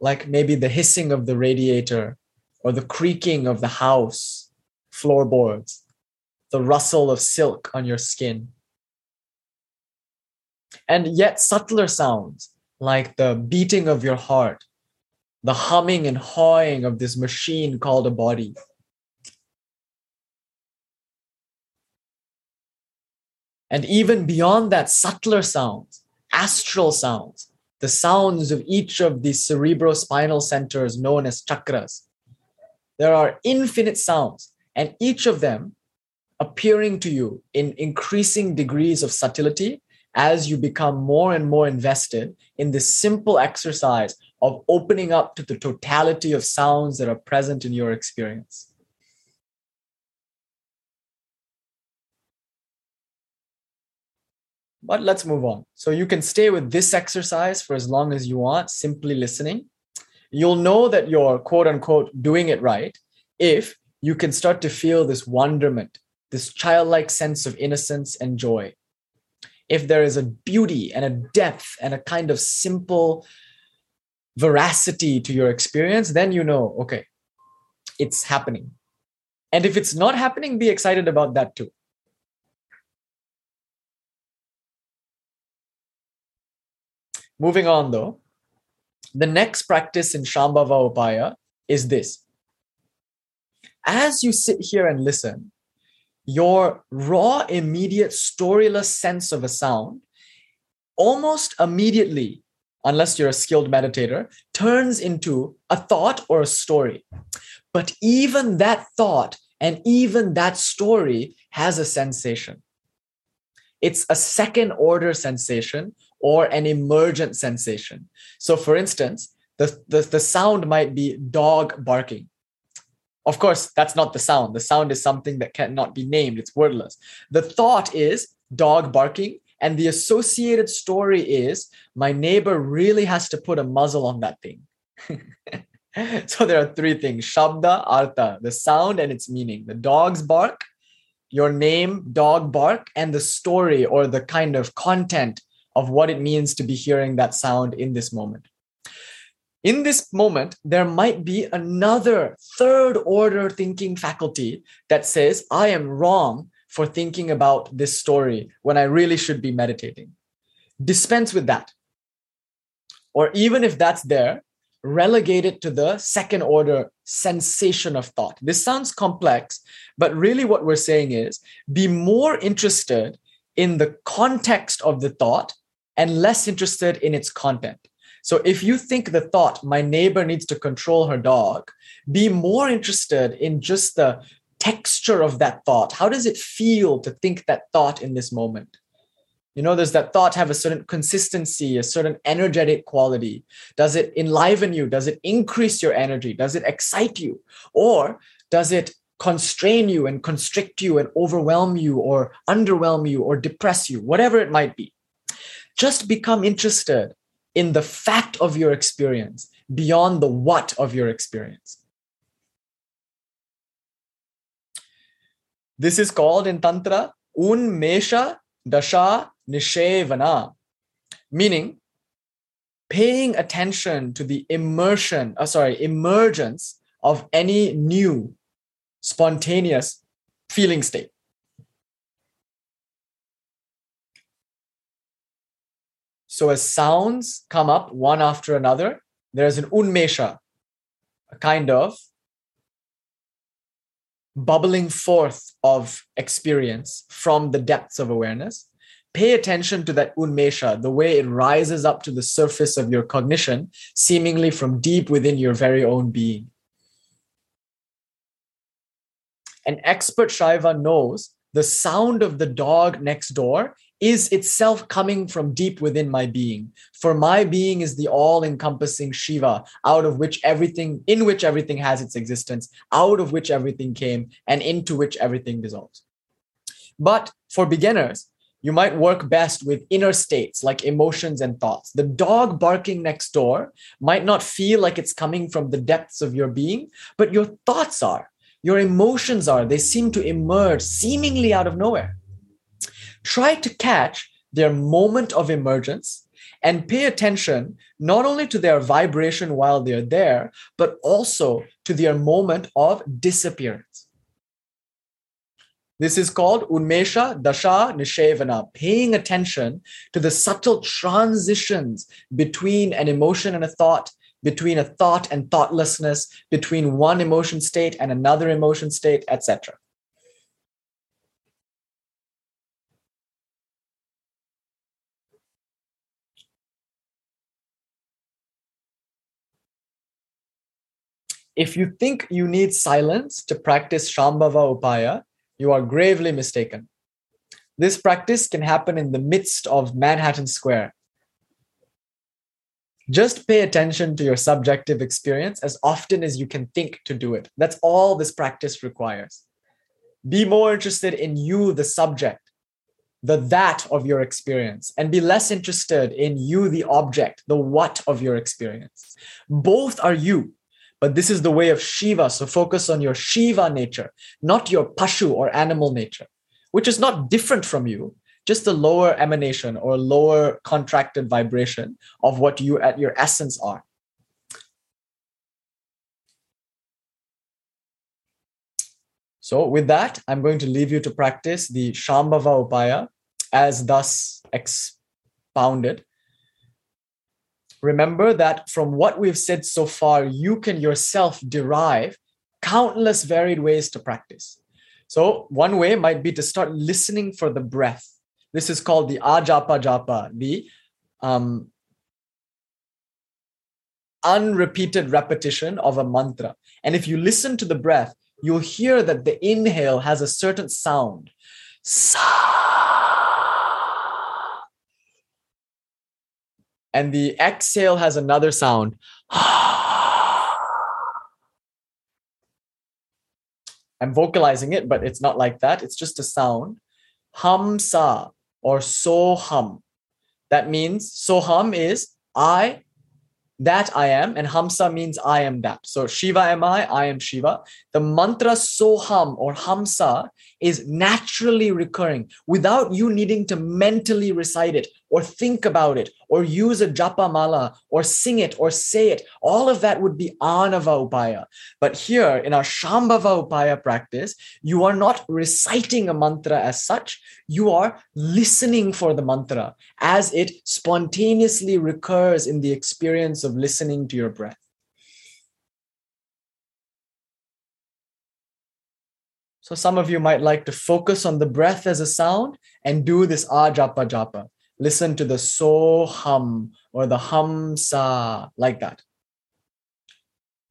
like maybe the hissing of the radiator or the creaking of the house floorboards, the rustle of silk on your skin. And yet, subtler sounds like the beating of your heart, the humming and hawing of this machine called a body. And even beyond that, subtler sounds, astral sounds, the sounds of each of these cerebrospinal centers known as chakras. There are infinite sounds, and each of them appearing to you in increasing degrees of subtlety as you become more and more invested in this simple exercise of opening up to the totality of sounds that are present in your experience. But let's move on. So you can stay with this exercise for as long as you want, simply listening. You'll know that you're quote unquote doing it right if you can start to feel this wonderment, this childlike sense of innocence and joy. If there is a beauty and a depth and a kind of simple veracity to your experience, then you know, okay, it's happening. And if it's not happening, be excited about that too. Moving on though, the next practice in Shambhava Upaya is this. As you sit here and listen, your raw, immediate, storyless sense of a sound almost immediately, unless you're a skilled meditator, turns into a thought or a story. But even that thought and even that story has a sensation. It's a second order sensation or an emergent sensation. So, for instance, the, the, the sound might be dog barking. Of course, that's not the sound. The sound is something that cannot be named, it's wordless. The thought is dog barking, and the associated story is my neighbor really has to put a muzzle on that thing. [LAUGHS] so there are three things Shabda, Artha, the sound and its meaning. The dog's bark, your name, dog bark, and the story or the kind of content of what it means to be hearing that sound in this moment. In this moment, there might be another third order thinking faculty that says, I am wrong for thinking about this story when I really should be meditating. Dispense with that. Or even if that's there, relegate it to the second order sensation of thought. This sounds complex, but really what we're saying is be more interested in the context of the thought and less interested in its content. So if you think the thought, my neighbor needs to control her dog, be more interested in just the texture of that thought. How does it feel to think that thought in this moment? You know, does that thought have a certain consistency, a certain energetic quality? Does it enliven you? Does it increase your energy? Does it excite you? Or does it constrain you and constrict you and overwhelm you or underwhelm you or depress you? Whatever it might be. Just become interested in the fact of your experience beyond the what of your experience. This is called in Tantra Unmesha Dasha Nishevana, meaning paying attention to the immersion, uh, sorry, emergence of any new spontaneous feeling state. So as sounds come up one after another, there's an unmesha, a kind of bubbling forth of experience from the depths of awareness. Pay attention to that unmesha, the way it rises up to the surface of your cognition, seemingly from deep within your very own being. An expert Shaiva knows the sound of the dog next door is itself coming from deep within my being. For my being is the all encompassing Shiva, out of which everything, in which everything has its existence, out of which everything came, and into which everything dissolves. But for beginners, you might work best with inner states like emotions and thoughts. The dog barking next door might not feel like it's coming from the depths of your being, but your thoughts are. your emotions are. They seem to emerge seemingly out of nowhere. Try to catch their moment of emergence and pay attention not only to their vibration while they're there, but also to their moment of disappearance. This is called Unmesha Dasha Nishevana, paying attention to the subtle transitions between an emotion and a thought, between a thought and thoughtlessness, between one emotion state and another emotion state, etc. If you think you need silence to practice Shambhava Upaya, you are gravely mistaken. This practice can happen in the midst of Manhattan Square. Just pay attention to your subjective experience as often as you can think to do it. That's all this practice requires. Be more interested in you, the subject, the that of your experience, and be less interested in you, the object, the what of your experience. Both are you. But this is the way of Shiva. So focus on your Shiva nature, not your Pashu or animal nature, which is not different from you, just a lower emanation or lower contracted vibration of what you at your essence are. So, with that, I'm going to leave you to practice the Shambhava Upaya as thus expounded remember that from what we've said so far, you can yourself derive countless varied ways to practice. So, one way might be to start listening for the breath. This is called the ajapa japa, the um, unrepeated repetition of a mantra. And if you listen to the breath, you'll hear that the inhale has a certain sound. Sa and the exhale has another sound. I'm vocalizing it, but it's not like that. It's just a sound. Hamsa or so hum. That means so hum is I, that I am, and Hamsa means I am that. So Shiva am I, I am Shiva. The mantra Soham or Hamsa is naturally recurring without you needing to mentally recite it or think about it or use a japa mala or sing it or say it. All of that would be anava upaya. But here in our shambhava upaya practice, you are not reciting a mantra as such. You are listening for the mantra as it spontaneously recurs in the experience of listening to your breath. So some of you might like to focus on the breath as a sound and do this ajapa japa listen to the so hum or the hum sa, like that.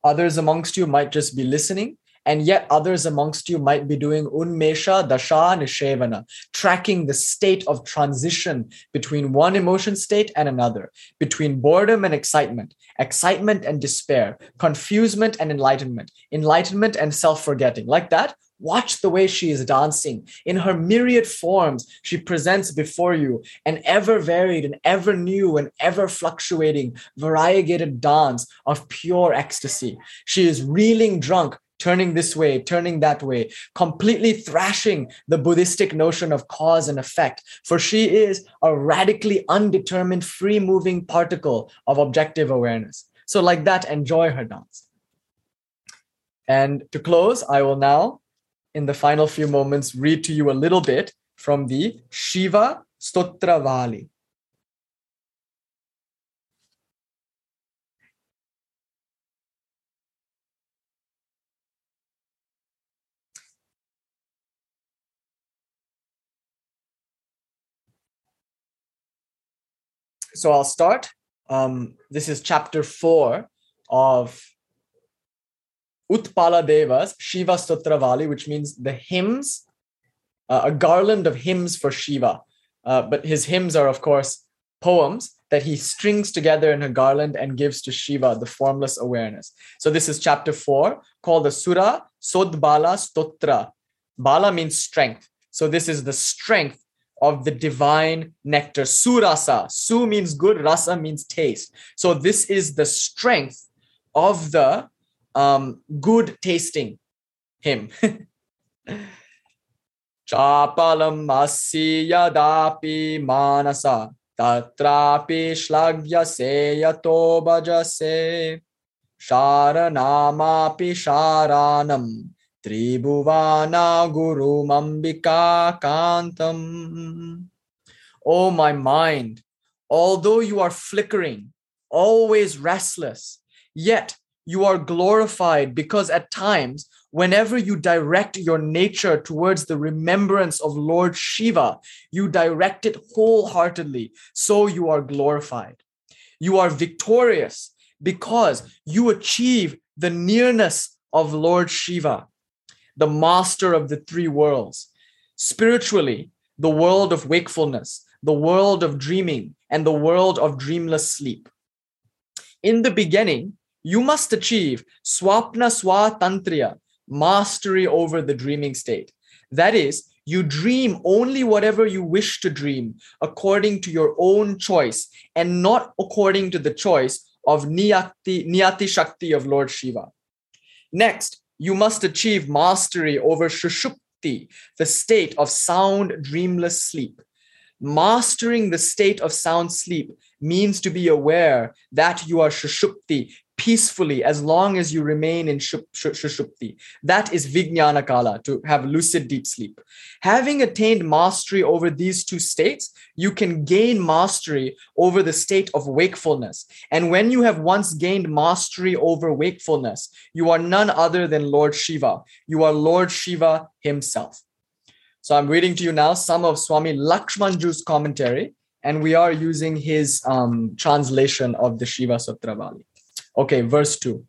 Others amongst you might just be listening, and yet others amongst you might be doing unmesha dasha nishevana, tracking the state of transition between one emotion state and another, between boredom and excitement, excitement and despair, confusement and enlightenment, enlightenment and self forgetting, like that, Watch the way she is dancing. In her myriad forms, she presents before you an ever varied and ever new and ever fluctuating, variegated dance of pure ecstasy. She is reeling drunk, turning this way, turning that way, completely thrashing the Buddhistic notion of cause and effect, for she is a radically undetermined, free moving particle of objective awareness. So, like that, enjoy her dance. And to close, I will now in the final few moments read to you a little bit from the Shiva Stotravali. So I'll start. Um, this is chapter four of Utpala Devas, Shiva Stotravali, which means the hymns, uh, a garland of hymns for Shiva. Uh, but his hymns are, of course, poems that he strings together in a garland and gives to Shiva, the formless awareness. So this is chapter four, called the Sura Sodbala Stotra. Bala means strength. So this is the strength of the divine nectar. Surasa. Su means good, rasa means taste. So this is the strength of the um, good tasting hymn. [LAUGHS] Chapalam yadapi manasa tatrapi shlagyase yato bhajase sharanamapi sharanam tribhuvana guru mambika kantam. Oh, my mind, although you are flickering, always restless, yet you are glorified because at times, whenever you direct your nature towards the remembrance of Lord Shiva, you direct it wholeheartedly, so you are glorified. You are victorious because you achieve the nearness of Lord Shiva, the master of the three worlds. Spiritually, the world of wakefulness, the world of dreaming, and the world of dreamless sleep. In the beginning, you must achieve swapna swatantriya, mastery over the dreaming state. That is, you dream only whatever you wish to dream according to your own choice and not according to the choice of Niyati, Niyati Shakti of Lord Shiva. Next, you must achieve mastery over Shushupti, the state of sound, dreamless sleep. Mastering the state of sound sleep means to be aware that you are Shushupti, peacefully as long as you remain in Shushupti. That is Vijnana Kala, to have lucid deep sleep. Having attained mastery over these two states, you can gain mastery over the state of wakefulness. And when you have once gained mastery over wakefulness, you are none other than Lord Shiva. You are Lord Shiva himself. So I'm reading to you now some of Swami Lakshmanjoo's commentary, and we are using his um, translation of the Shiva Stotravali. Okay, verse 2.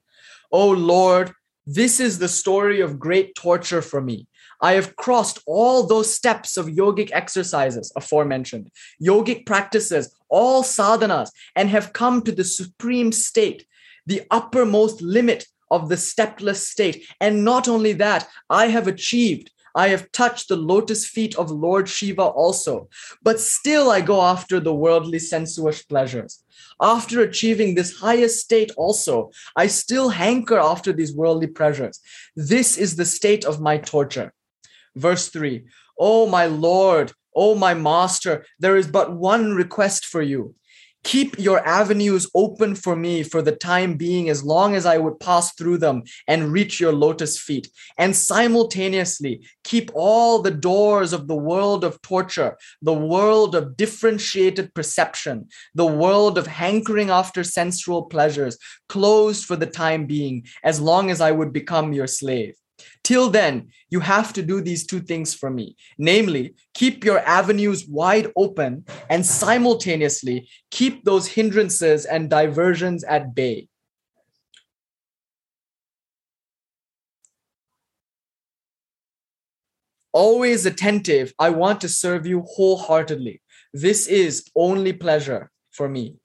Oh Lord, this is the story of great torture for me. I have crossed all those steps of yogic exercises aforementioned, yogic practices, all sadhanas, and have come to the supreme state, the uppermost limit of the stepless state. And not only that, I have achieved I have touched the lotus feet of Lord Shiva also, but still I go after the worldly sensuous pleasures. After achieving this highest state also, I still hanker after these worldly pleasures. This is the state of my torture. Verse 3 Oh, my Lord, oh, my Master, there is but one request for you keep your avenues open for me for the time being as long as I would pass through them and reach your lotus feet. And simultaneously, keep all the doors of the world of torture, the world of differentiated perception, the world of hankering after sensual pleasures closed for the time being as long as I would become your slave. Till then, you have to do these two things for me namely, keep your avenues wide open and simultaneously keep those hindrances and diversions at bay. Always attentive, I want to serve you wholeheartedly. This is only pleasure for me.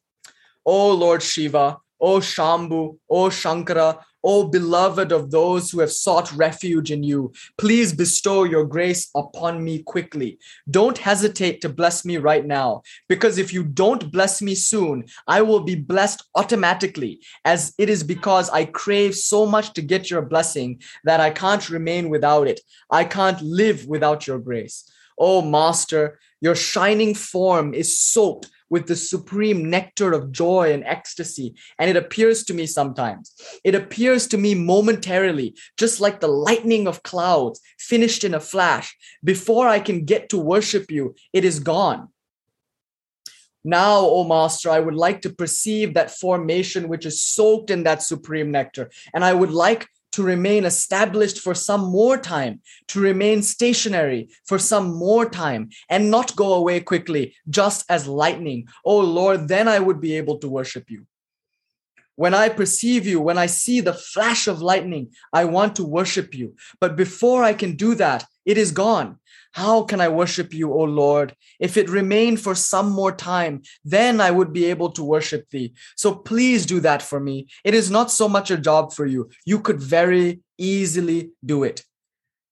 O Lord Shiva, O Shambhu, O Shankara, O beloved of those who have sought refuge in you, please bestow your grace upon me quickly. Don't hesitate to bless me right now, because if you don't bless me soon, I will be blessed automatically, as it is because I crave so much to get your blessing that I can't remain without it. I can't live without your grace. Oh, Master, your shining form is soaked with the supreme nectar of joy and ecstasy. And it appears to me sometimes. It appears to me momentarily, just like the lightning of clouds finished in a flash. Before I can get to worship you, it is gone. Now, O Master, I would like to perceive that formation which is soaked in that supreme nectar. And I would like to remain established for some more time, to remain stationary for some more time, and not go away quickly, just as lightning. Oh Lord, then I would be able to worship you. When I perceive you, when I see the flash of lightning, I want to worship you. But before I can do that, it is gone. How can I worship you, O Lord? If it remained for some more time, then I would be able to worship thee. So please do that for me. It is not so much a job for you. You could very easily do it.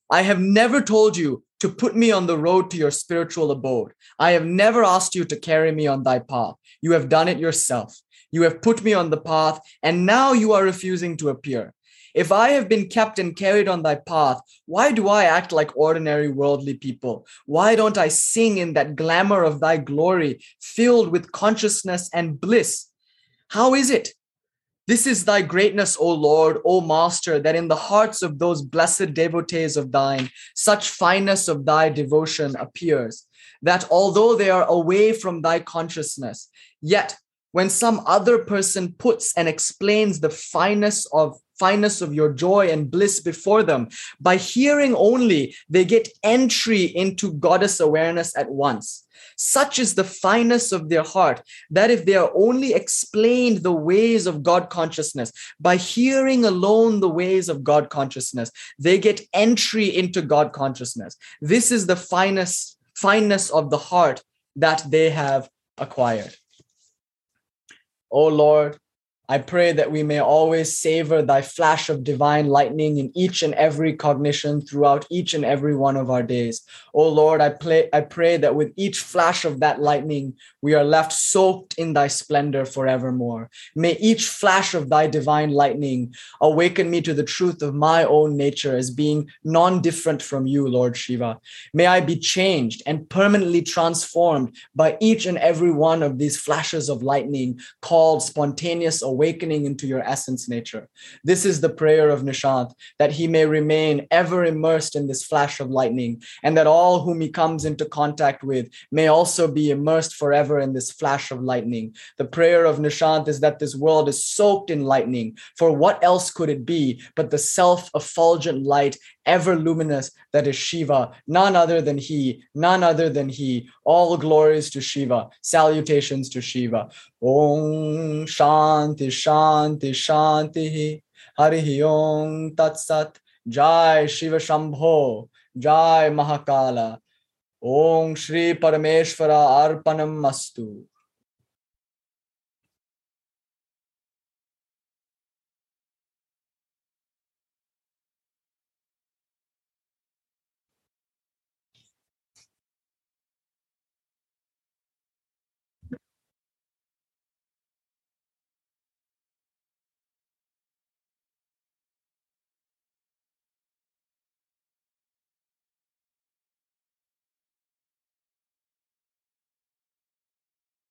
I have never told you to put me on the road to your spiritual abode. I have never asked you to carry me on thy path. You have done it yourself. You have put me on the path, and now you are refusing to appear. If I have been kept and carried on thy path, why do I act like ordinary worldly people? Why don't I sing in that glamour of thy glory, filled with consciousness and bliss? How is it? This is thy greatness, O Lord, O Master, that in the hearts of those blessed devotees of thine, such fineness of thy devotion appears, that although they are away from thy consciousness, yet when some other person puts and explains the fineness of fineness of your joy and bliss before them. By hearing only they get entry into goddess awareness at once. Such is the fineness of their heart that if they are only explained the ways of god consciousness by hearing alone the ways of god consciousness they get entry into god consciousness. This is the finest fineness of the heart that they have acquired. O Lord, I pray that we may always savor thy flash of divine lightning in each and every cognition throughout each and every one of our days. Oh Lord, I, play, I pray that with each flash of that lightning, we are left soaked in thy splendor forevermore. May each flash of thy divine lightning awaken me to the truth of my own nature as being non different from you, Lord Shiva. May I be changed and permanently transformed by each and every one of these flashes of lightning called spontaneous awakening into your essence nature. This is the prayer of Nishant, that he may remain ever immersed in this flash of lightning, and that all whom he comes into contact with may also be immersed forever in this flash of lightning. The prayer of Nishant is that this world is soaked in lightning, for what else could it be but the self effulgent light ever luminous that is Shiva, none other than He, none other than He. All glories to Shiva, salutations to Shiva. Om Shanti Shanti Shanti. Hari Om Tat Sat. Jai Shiva Shambho. Jai Mahakala. Om Shri Parameshvara Arpanam Mastu